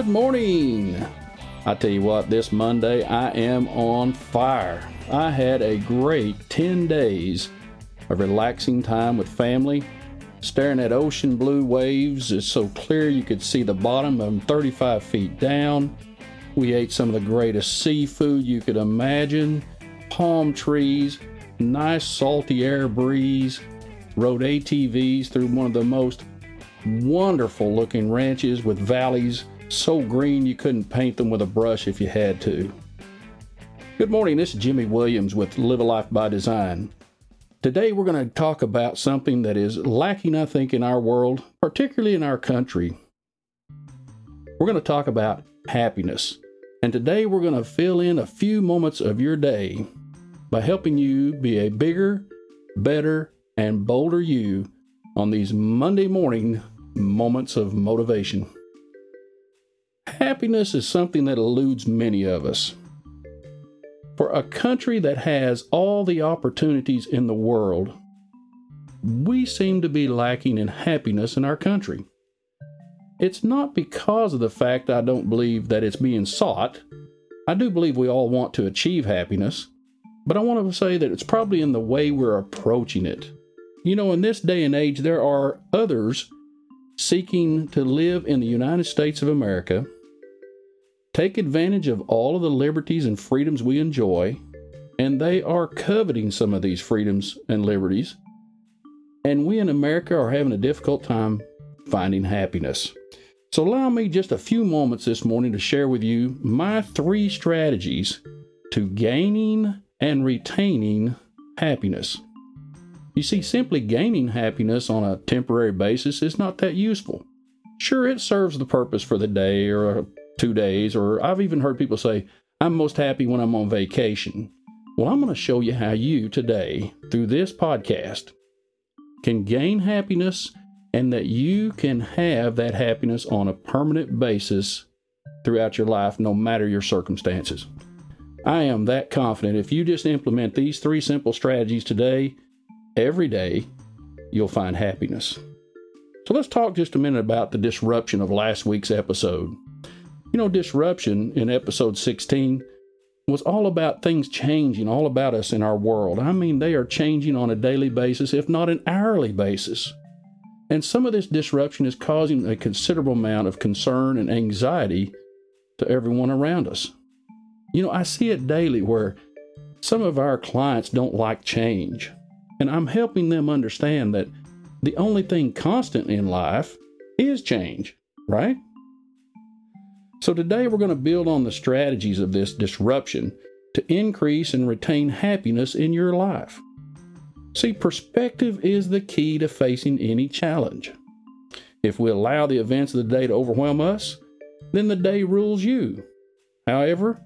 Good morning. I tell you what, this Monday I am on fire. I had a great 10 days of relaxing time with family, staring at ocean blue waves. It's so clear you could see the bottom of them 35 feet down. We ate some of the greatest seafood you could imagine, palm trees, nice salty air breeze, rode ATVs through one of the most wonderful looking ranches with valleys so green you couldn't paint them with a brush if you had to. Good morning, this is Jimmy Williams with Live a Life by Design. Today we're going to talk about something that is lacking, I think, in our world, particularly in our country. We're going to talk about happiness. And today we're going to fill in a few moments of your day by helping you be a bigger, better, and bolder you on these Monday morning moments of motivation. Happiness is something that eludes many of us. For a country that has all the opportunities in the world, we seem to be lacking in happiness in our country. It's not because of the fact I don't believe that it's being sought. I do believe we all want to achieve happiness, but I want to say that it's probably in the way we're approaching it. You know, in this day and age, there are others seeking to live in the United States of America take advantage of all of the liberties and freedoms we enjoy, and they are coveting some of these freedoms and liberties. And we in America are having a difficult time finding happiness. So, allow me just a few moments this morning to share with you my three strategies to gaining and retaining happiness. You see, simply gaining happiness on a temporary basis is not that useful. Sure, it serves the purpose for the day or two days, or I've even heard people say, I'm most happy when I'm on vacation. Well, I'm going to show you how you today, through this podcast, can gain happiness and that you can have that happiness on a permanent basis throughout your life, no matter your circumstances. I am that confident if you just implement these three simple strategies today, every day, you'll find happiness. So let's talk just a minute about the disruption of last week's episode. You know, disruption in episode 16 was all about things changing all about us in our world. I mean, they are changing on a daily basis, if not an hourly basis. And some of this disruption is causing a considerable amount of concern and anxiety to everyone around us. You know, I see it daily where some of our clients don't like change. And I'm helping them understand that the only thing constant in life is change, right? So today we're going to build on the strategies of this disruption to increase and retain happiness in your life. See, perspective is the key to facing any challenge. If we allow the events of the day to overwhelm us, then the day rules you. However,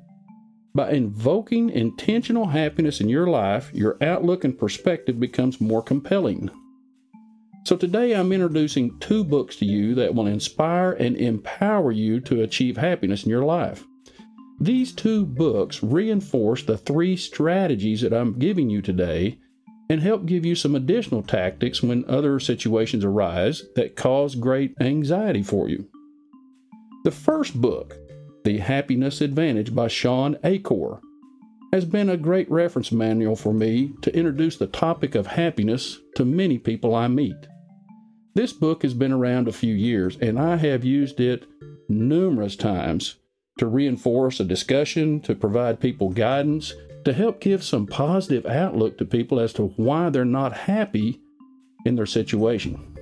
by invoking intentional happiness in your life, your outlook and perspective becomes more compelling. So today I'm introducing two books to you that will inspire and empower you to achieve happiness in your life. These two books reinforce the three strategies that I'm giving you today and help give you some additional tactics when other situations arise that cause great anxiety for you. The first book, The Happiness Advantage by Shawn Achor, has been a great reference manual for me to introduce the topic of happiness to many people I meet. This book has been around a few years, and I have used it numerous times to reinforce a discussion, to provide people guidance, to help give some positive outlook to people as to why they're not happy in their situation.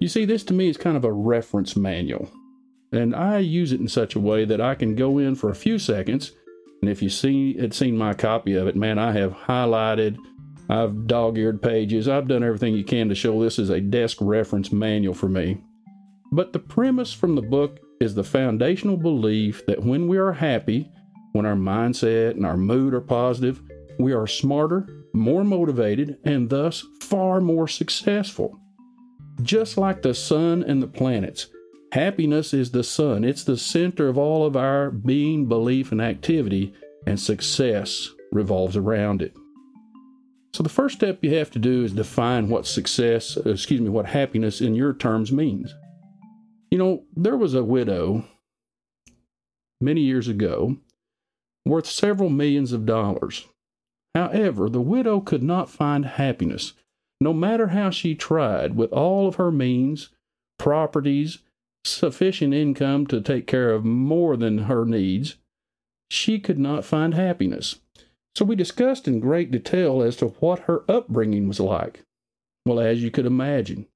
You see, this to me is kind of a reference manual, and I use it in such a way that I can go in for a few seconds, and if you see had seen my copy of it, man, I have highlighted I've dog eared pages. I've done everything you can to show this is a desk reference manual for me. But the premise from the book is the foundational belief that when we are happy, when our mindset and our mood are positive, we are smarter, more motivated, and thus far more successful. Just like the sun and the planets, happiness is the sun. It's the center of all of our being, belief, and activity, and success revolves around it. So the first step you have to do is define what success, uh, excuse me, what happiness in your terms means. You know, there was a widow many years ago worth several millions of dollars. However, the widow could not find happiness, no matter how she tried, with all of her means, properties, sufficient income to take care of more than her needs. She could not find happiness. So we discussed in great detail as to what her upbringing was like. Well, as you could imagine,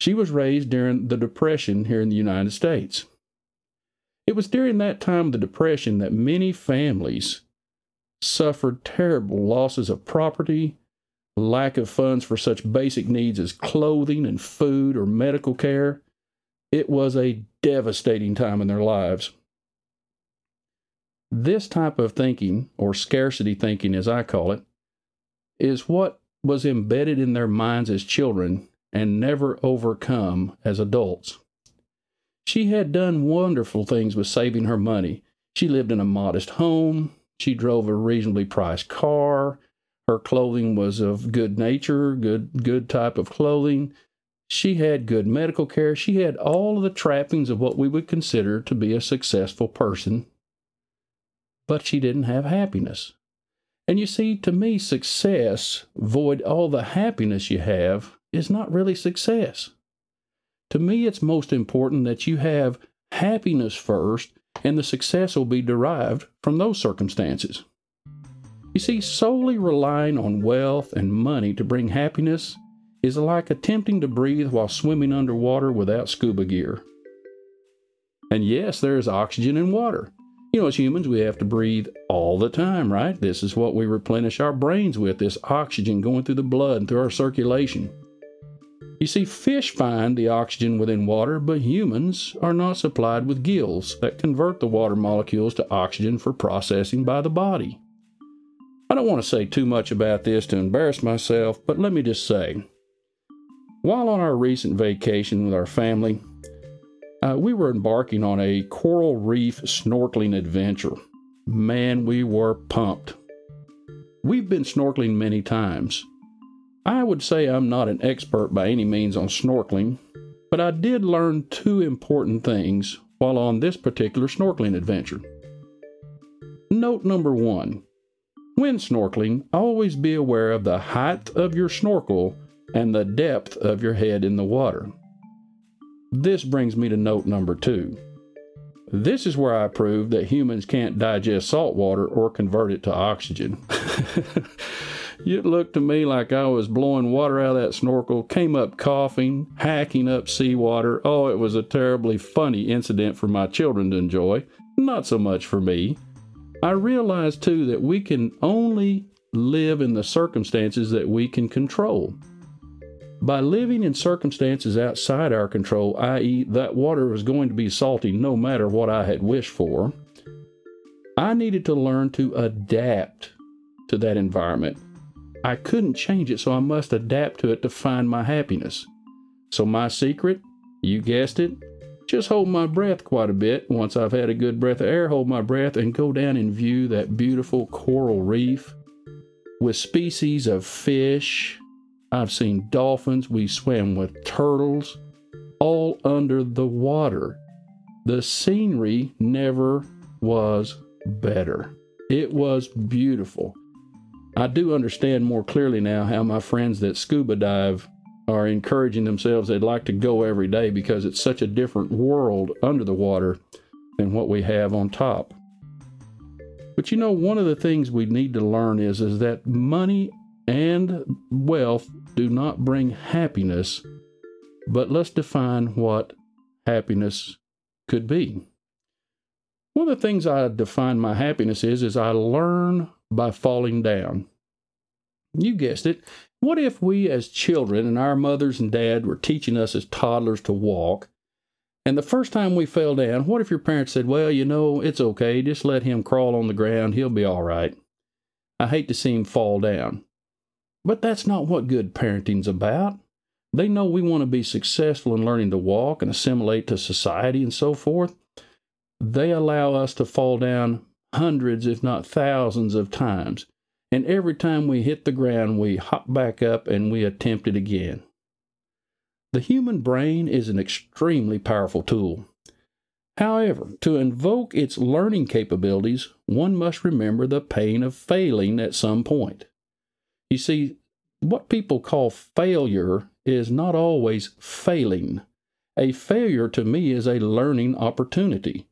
she was raised during the Depression here in the United States. It was during that time of the Depression that many families suffered terrible losses of property, lack of funds for such basic needs as clothing and food or medical care. It was a devastating time in their lives. This type of thinking, or scarcity thinking as I call it, is what was embedded in their minds as children and never overcome as adults. She had done wonderful things with saving her money. She lived in a modest home. She drove a reasonably priced car. Her clothing was of good nature, good good type of clothing. She had good medical care. She had all of the trappings of what we would consider to be a successful person. But she didn't have happiness. And you see, to me, success, void all the happiness you have, is not really success. To me, it's most important that you have happiness first, and the success will be derived from those circumstances. You see, solely relying on wealth and money to bring happiness is like attempting to breathe while swimming underwater without scuba gear. And yes, there is oxygen in water. You know, as humans, we have to breathe all the time, right? This is what we replenish our brains with this oxygen going through the blood and through our circulation. You see, fish find the oxygen within water, but humans are not supplied with gills that convert the water molecules to oxygen for processing by the body. I don't want to say too much about this to embarrass myself, but let me just say while on our recent vacation with our family, uh, we were embarking on a coral reef snorkeling adventure. Man, we were pumped. We've been snorkeling many times, I would say I'm not an expert by any means on snorkeling, but I did learn two important things while on this particular snorkeling adventure. Note number one when snorkeling, always be aware of the height of your snorkel and the depth of your head in the water. This brings me to note number two. This is where I prove that humans can't digest salt water or convert it to oxygen. It looked to me like I was blowing water out of that snorkel, came up coughing, hacking up seawater. Oh, it was a terribly funny incident for my children to enjoy, not so much for me. I realized too that we can only live in the circumstances that we can control. By living in circumstances outside our control, i.e., that water was going to be salty no matter what I had wished for, I needed to learn to adapt to that environment I couldn't change it, so I must adapt to it to find my happiness. So, my secret, you guessed it, just hold my breath quite a bit. Once I've had a good breath of air, hold my breath and go down and view that beautiful coral reef with species of fish. I've seen dolphins, we swam with turtles, all under the water. The scenery never was better. It was beautiful. I do understand more clearly now how my friends that scuba dive are encouraging themselves they'd like to go every day because it's such a different world under the water than what we have on top. But you know, one of the things we need to learn is, is that money and wealth do not bring happiness, but let's define what happiness could be. One of the things I define my happiness is is I learn by falling down. You guessed it. What if we, as children, and our mothers and dad were teaching us as toddlers to walk, and the first time we fell down, what if your parents said, Well, you know, it's okay, just let him crawl on the ground, he'll be all right? I hate to see him fall down. But that's not what good parenting's about. They know we want to be successful in learning to walk and assimilate to society and so forth. They allow us to fall down hundreds, if not thousands, of times. And every time we hit the ground, we hop back up and we attempt it again. The human brain is an extremely powerful tool. However, to invoke its learning capabilities, one must remember the pain of failing at some point. You see, what people call failure is not always failing. A failure to me is a learning opportunity.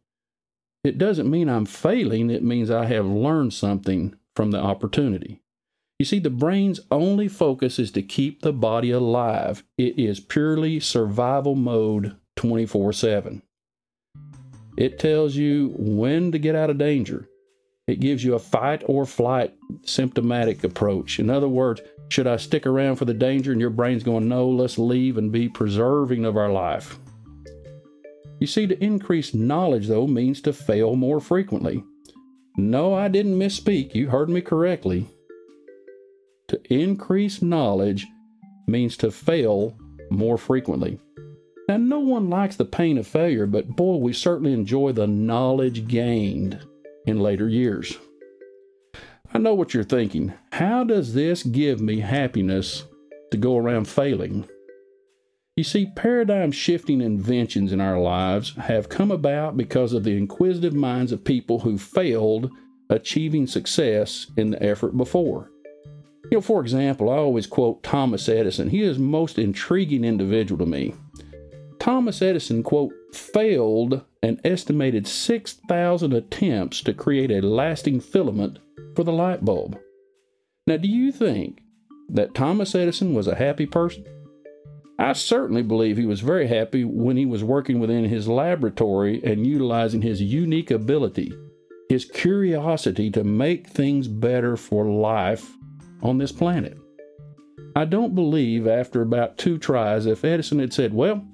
It doesn't mean I'm failing, it means I have learned something from the opportunity. You see, the brain's only focus is to keep the body alive. It is purely survival mode 24 7. It tells you when to get out of danger. It gives you a fight or flight symptomatic approach. In other words, should I stick around for the danger? And your brain's going, no, let's leave and be preserving of our life. You see, to increase knowledge, though, means to fail more frequently. No, I didn't misspeak. You heard me correctly. To increase knowledge means to fail more frequently. Now, no one likes the pain of failure, but boy, we certainly enjoy the knowledge gained in later years. I know what you're thinking. How does this give me happiness to go around failing? You see, paradigm shifting inventions in our lives have come about because of the inquisitive minds of people who failed achieving success in the effort before. You know, for example, I always quote Thomas Edison. He is most intriguing individual to me. Thomas Edison, quote, failed an estimated 6,000 attempts to create a lasting filament for the light bulb. Now, do you think that Thomas Edison was a happy person? I certainly believe he was very happy when he was working within his laboratory and utilizing his unique ability, his curiosity to make things better for life on this planet. I don't believe after about two tries, if Edison had said, Well,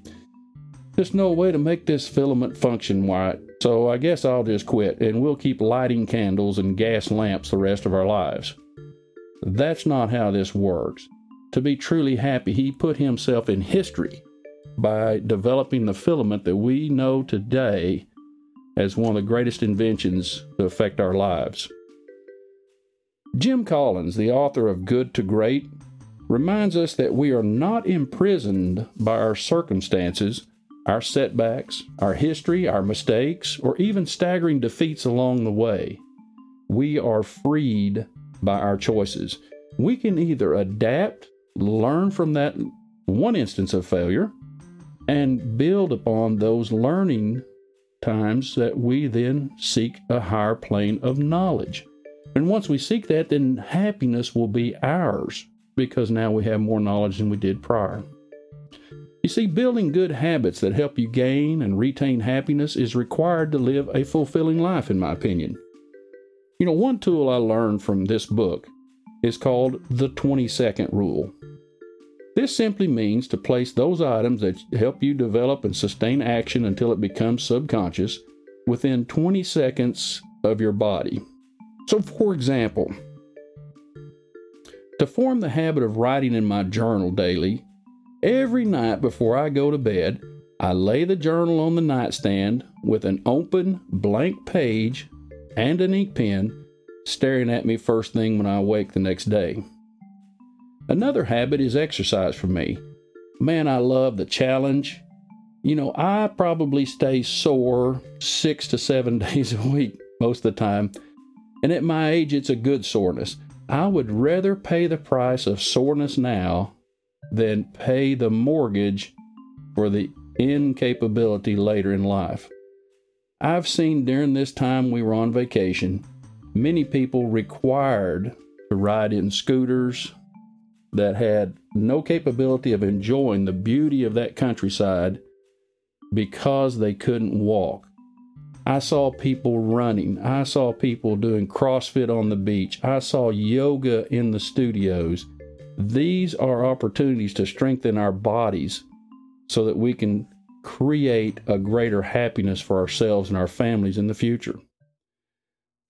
there's no way to make this filament function right, so I guess I'll just quit and we'll keep lighting candles and gas lamps the rest of our lives. That's not how this works. To be truly happy, he put himself in history by developing the filament that we know today as one of the greatest inventions to affect our lives. Jim Collins, the author of Good to Great, reminds us that we are not imprisoned by our circumstances our setbacks, our history, our mistakes, or even staggering defeats along the way. We are freed by our choices. We can either adapt, learn from that one instance of failure, and build upon those learning times that we then seek a higher plane of knowledge. And once we seek that, then happiness will be ours because now we have more knowledge than we did prior. You see, building good habits that help you gain and retain happiness is required to live a fulfilling life, in my opinion. You know, one tool I learned from this book is called the 20 second rule. This simply means to place those items that help you develop and sustain action until it becomes subconscious within 20 seconds of your body. So, for example, to form the habit of writing in my journal daily, Every night before I go to bed, I lay the journal on the nightstand with an open, blank page and an ink pen staring at me first thing when I wake the next day. Another habit is exercise for me. Man, I love the challenge. You know, I probably stay sore six to seven days a week most of the time. And at my age, it's a good soreness. I would rather pay the price of soreness now than pay the mortgage for the incapability later in life. I've seen during this time we were on vacation, many people required to ride in scooters that had no capability of enjoying the beauty of that countryside because they couldn't walk. I saw people running. I saw people doing CrossFit on the beach. I saw yoga in the studios. These are opportunities to strengthen our bodies so that we can create a greater happiness for ourselves and our families in the future.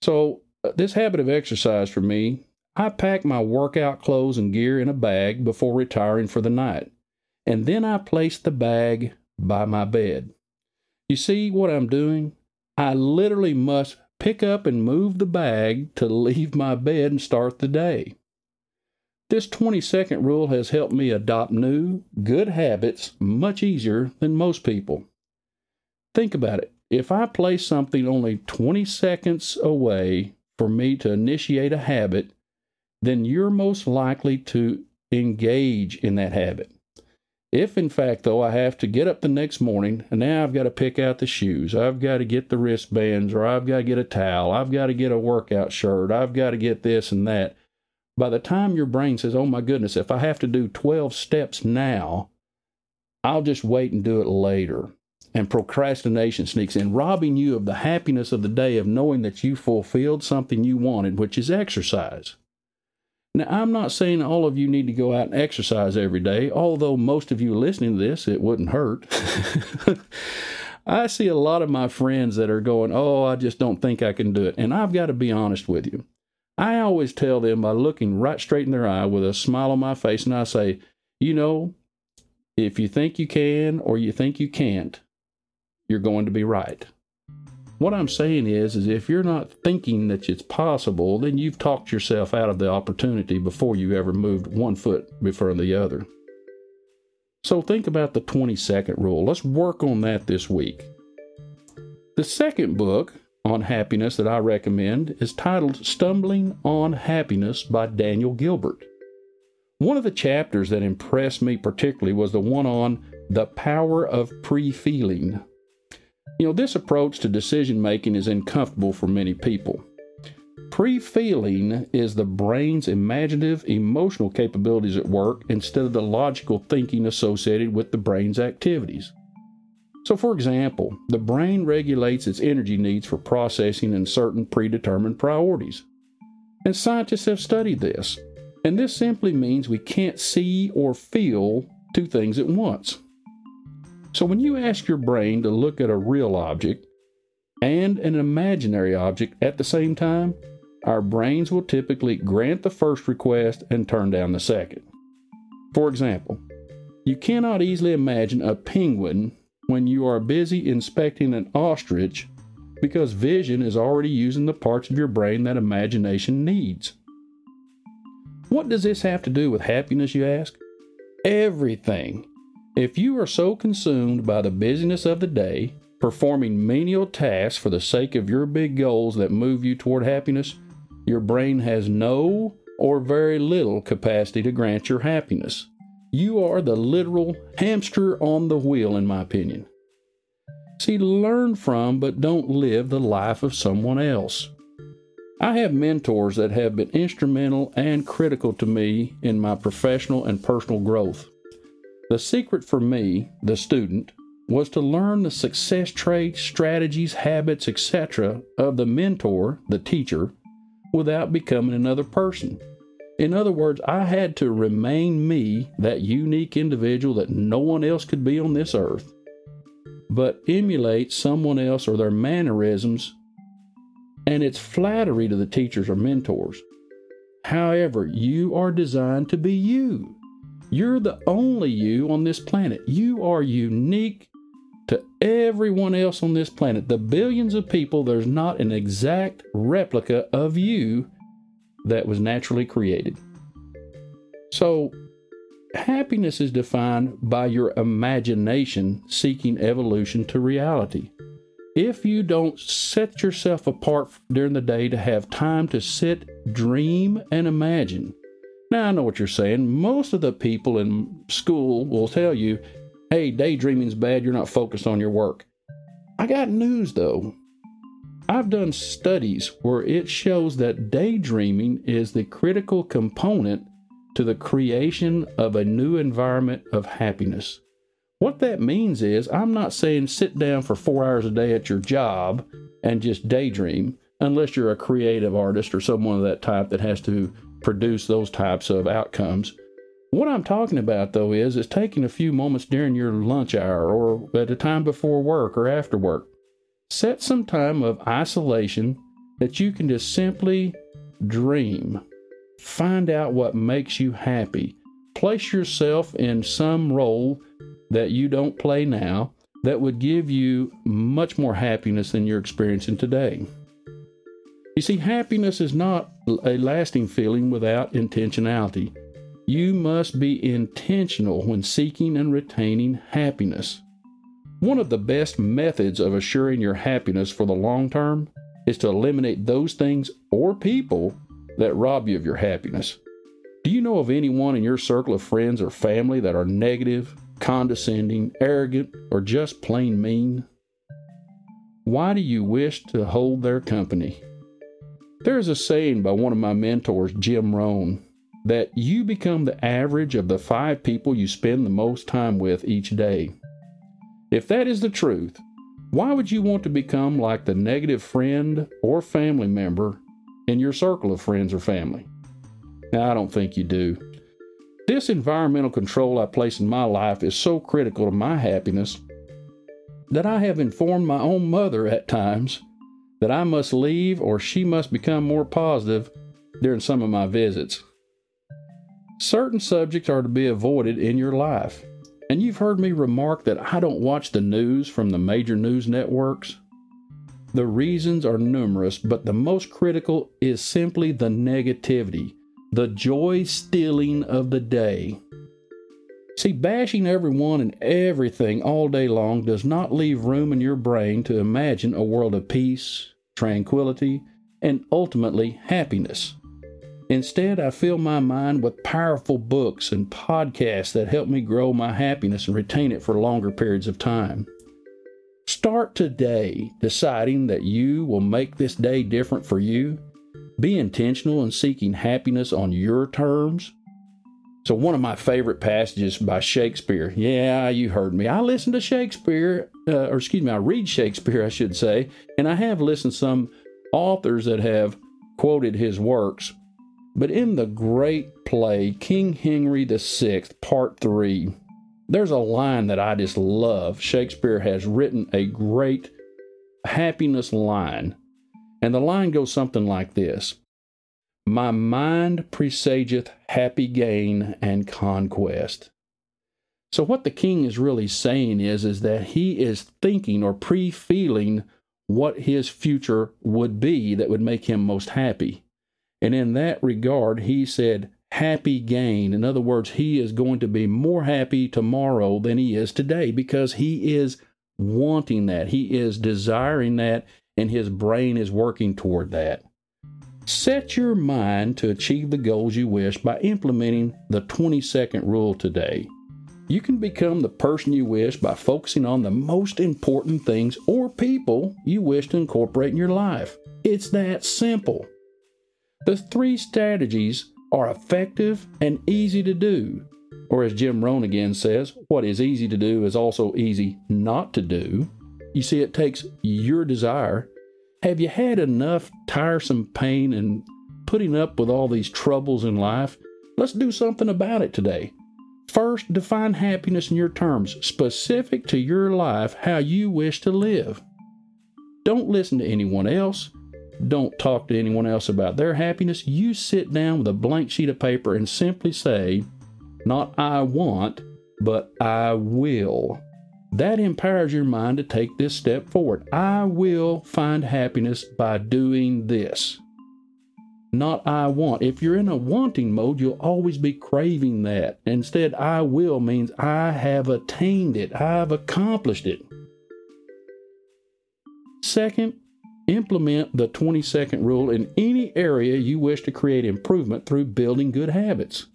So, uh, this habit of exercise for me, I pack my workout clothes and gear in a bag before retiring for the night, and then I place the bag by my bed. You see what I'm doing? I literally must pick up and move the bag to leave my bed and start the day. This 20 second rule has helped me adopt new, good habits much easier than most people. Think about it. If I place something only 20 seconds away for me to initiate a habit, then you're most likely to engage in that habit. If, in fact, though, I have to get up the next morning and now I've got to pick out the shoes, I've got to get the wristbands, or I've got to get a towel, I've got to get a workout shirt, I've got to get this and that. By the time your brain says, oh my goodness, if I have to do 12 steps now, I'll just wait and do it later. And procrastination sneaks in, robbing you of the happiness of the day of knowing that you fulfilled something you wanted, which is exercise. Now, I'm not saying all of you need to go out and exercise every day, although most of you listening to this, it wouldn't hurt. I see a lot of my friends that are going, Oh, I just don't think I can do it. And I've got to be honest with you. I always tell them by looking right straight in their eye with a smile on my face, and I say, You know, if you think you can or you think you can't, you're going to be right. What I'm saying is, is if you're not thinking that it's possible, then you've talked yourself out of the opportunity before you ever moved one foot before the other. So think about the 20 second rule. Let's work on that this week. The second book on happiness that I recommend is titled Stumbling on Happiness by Daniel Gilbert. One of the chapters that impressed me particularly was the one on the power of pre feeling. You know, this approach to decision making is uncomfortable for many people. Pre feeling is the brain's imaginative, emotional capabilities at work instead of the logical thinking associated with the brain's activities. So, for example, the brain regulates its energy needs for processing in certain predetermined priorities. And scientists have studied this. And this simply means we can't see or feel two things at once. So when you ask your brain to look at a real object and an imaginary object at the same time, our brains will typically grant the first request and turn down the second. For example, you cannot easily imagine a penguin when you are busy inspecting an ostrich because vision is already using the parts of your brain that imagination needs. What does this have to do with happiness, you ask? Everything. If you are so consumed by the busyness of the day, performing menial tasks for the sake of your big goals that move you toward happiness, your brain has no or very little capacity to grant your happiness. You are the literal hamster on the wheel, in my opinion. See, learn from, but don't live the life of someone else. I have mentors that have been instrumental and critical to me in my professional and personal growth. The secret for me, the student, was to learn the success traits, strategies, habits, etc. of the mentor, the teacher, without becoming another person. In other words, I had to remain me, that unique individual that no one else could be on this earth, but emulate someone else or their mannerisms, and it's flattery to the teachers or mentors. However, you are designed to be you. You're the only you on this planet. You are unique to everyone else on this planet. The billions of people, there's not an exact replica of you that was naturally created. So, happiness is defined by your imagination seeking evolution to reality. If you don't set yourself apart during the day to have time to sit, dream, and imagine, now, I know what you're saying. Most of the people in school will tell you, hey, daydreaming's bad, you're not focused on your work. I got news though. I've done studies where it shows that daydreaming is the critical component to the creation of a new environment of happiness. What that means is, I'm not saying sit down for four hours a day at your job and just daydream, unless you're a creative artist or someone of that type that has to produce those types of outcomes. What I'm talking about though is is taking a few moments during your lunch hour or at a time before work or after work. Set some time of isolation that you can just simply dream. Find out what makes you happy. Place yourself in some role that you don't play now that would give you much more happiness than you're experiencing today. You see, happiness is not a lasting feeling without intentionality. You must be intentional when seeking and retaining happiness. One of the best methods of assuring your happiness for the long term is to eliminate those things or people that rob you of your happiness. Do you know of anyone in your circle of friends or family that are negative, condescending, arrogant, or just plain mean? Why do you wish to hold their company? There is a saying by one of my mentors, Jim Rohn, that you become the average of the five people you spend the most time with each day. If that is the truth, why would you want to become like the negative friend or family member in your circle of friends or family? Now, I don't think you do. This environmental control I place in my life is so critical to my happiness that I have informed my own mother at times that I must leave or she must become more positive during some of my visits. Certain subjects are to be avoided in your life. And you've heard me remark that I don't watch the news from the major news networks. The reasons are numerous, but the most critical is simply the negativity, the joy stealing of the day. See, bashing everyone and everything all day long does not leave room in your brain to imagine a world of peace, tranquility, and ultimately happiness. Instead, I fill my mind with powerful books and podcasts that help me grow my happiness and retain it for longer periods of time. Start today deciding that you will make this day different for you. Be intentional in seeking happiness on your terms. So, one of my favorite passages by Shakespeare. Yeah, you heard me. I listen to Shakespeare, uh, or excuse me, I read Shakespeare, I should say, and I have listened to some authors that have quoted his works. But in the great play, King Henry VI, Part 3, there's a line that I just love. Shakespeare has written a great happiness line. And the line goes something like this My mind presageth happy gain and conquest. So what the king is really saying is, is that he is thinking or pre-feeling what his future would be that would make him most happy. And in that regard, he said, happy gain. In other words, he is going to be more happy tomorrow than he is today because he is wanting that. He is desiring that, and his brain is working toward that. Set your mind to achieve the goals you wish by implementing the 20 second rule today. You can become the person you wish by focusing on the most important things or people you wish to incorporate in your life. It's that simple. The three strategies are effective and easy to do. Or as Jim Rohn again says, what is easy to do is also easy not to do. You see, it takes your desire. Have you had enough tiresome pain and putting up with all these troubles in life? Let's do something about it today. First, define happiness in your terms, specific to your life, how you wish to live. Don't listen to anyone else. Don't talk to anyone else about their happiness. You sit down with a blank sheet of paper and simply say, not I want, but I will. That empowers your mind to take this step forward. I will find happiness by doing this. Not I want. If you're in a wanting mode, you'll always be craving that. Instead, I will means I have attained it, I've accomplished it. Second, Implement the 20 second rule in any area you wish to create improvement through building good habits.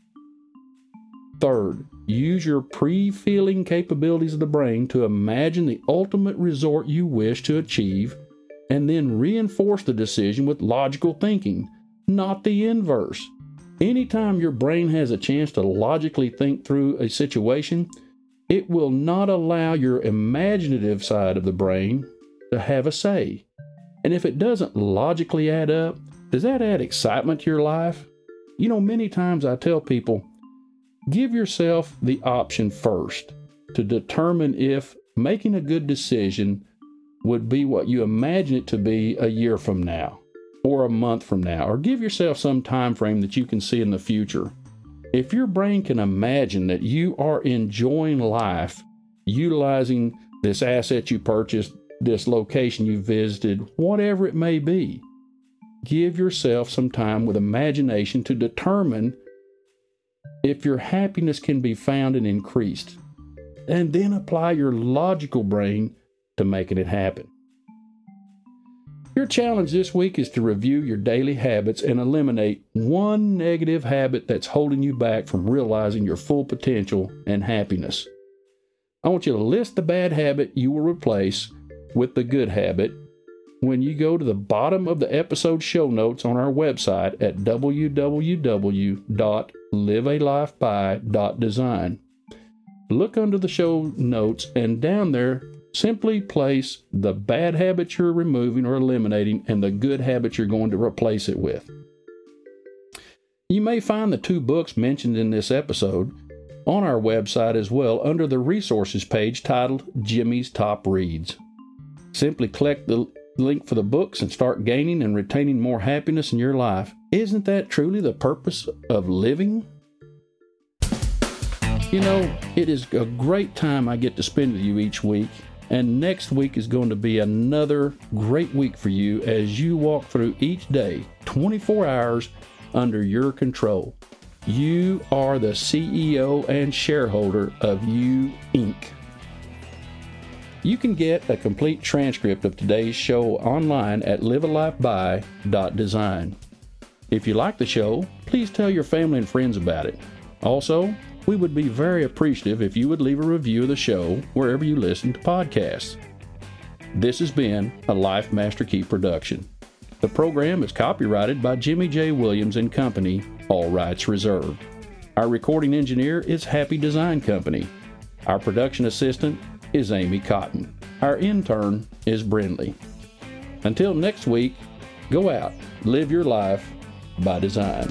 Third, use your pre feeling capabilities of the brain to imagine the ultimate result you wish to achieve, and then reinforce the decision with logical thinking, not the inverse. Anytime your brain has a chance to logically think through a situation, it will not allow your imaginative side of the brain to have a say. And if it doesn't logically add up, does that add excitement to your life? You know, many times I tell people, give yourself the option first to determine if making a good decision would be what you imagine it to be a year from now or a month from now or give yourself some time frame that you can see in the future if your brain can imagine that you are enjoying life utilizing this asset you purchased this location you visited, whatever it may be. Give yourself some time with imagination to determine if your happiness can be found and increased, and then apply your logical brain to making it happen. Your challenge this week is to review your daily habits and eliminate one negative habit that's holding you back from realizing your full potential and happiness. I want you to list the bad habit you will replace with the good habit when you go to the bottom of the episode show notes on our website at www.livealifeby.design. Look under the show notes, and down there, simply place the bad habit you're removing or eliminating and the good habit you're going to replace it with. You may find the two books mentioned in this episode on our website as well under the resources page titled Jimmy's Top Reads. Simply click the link for the books and start gaining and retaining more happiness in your life. Isn't that truly the purpose of living? You know, it is a great time I get to spend with you each week, and next week is going to be another great week for you as you walk through each day 24 hours under your control. You are the CEO and shareholder of You Inc. You can get a complete transcript of today's show online at livealifeby.design. If you like the show, please tell your family and friends about it. Also, we would be very appreciative if you would leave a review of the show wherever you listen to podcasts. This has been a Life Master Key production. The program is copyrighted by Jimmy J. Williams and Company, all rights reserved. Our recording engineer is Happy Design Company. Our production assistant is Amy Cotton. Our intern is Brindley. Until next week, go out, live your life by design.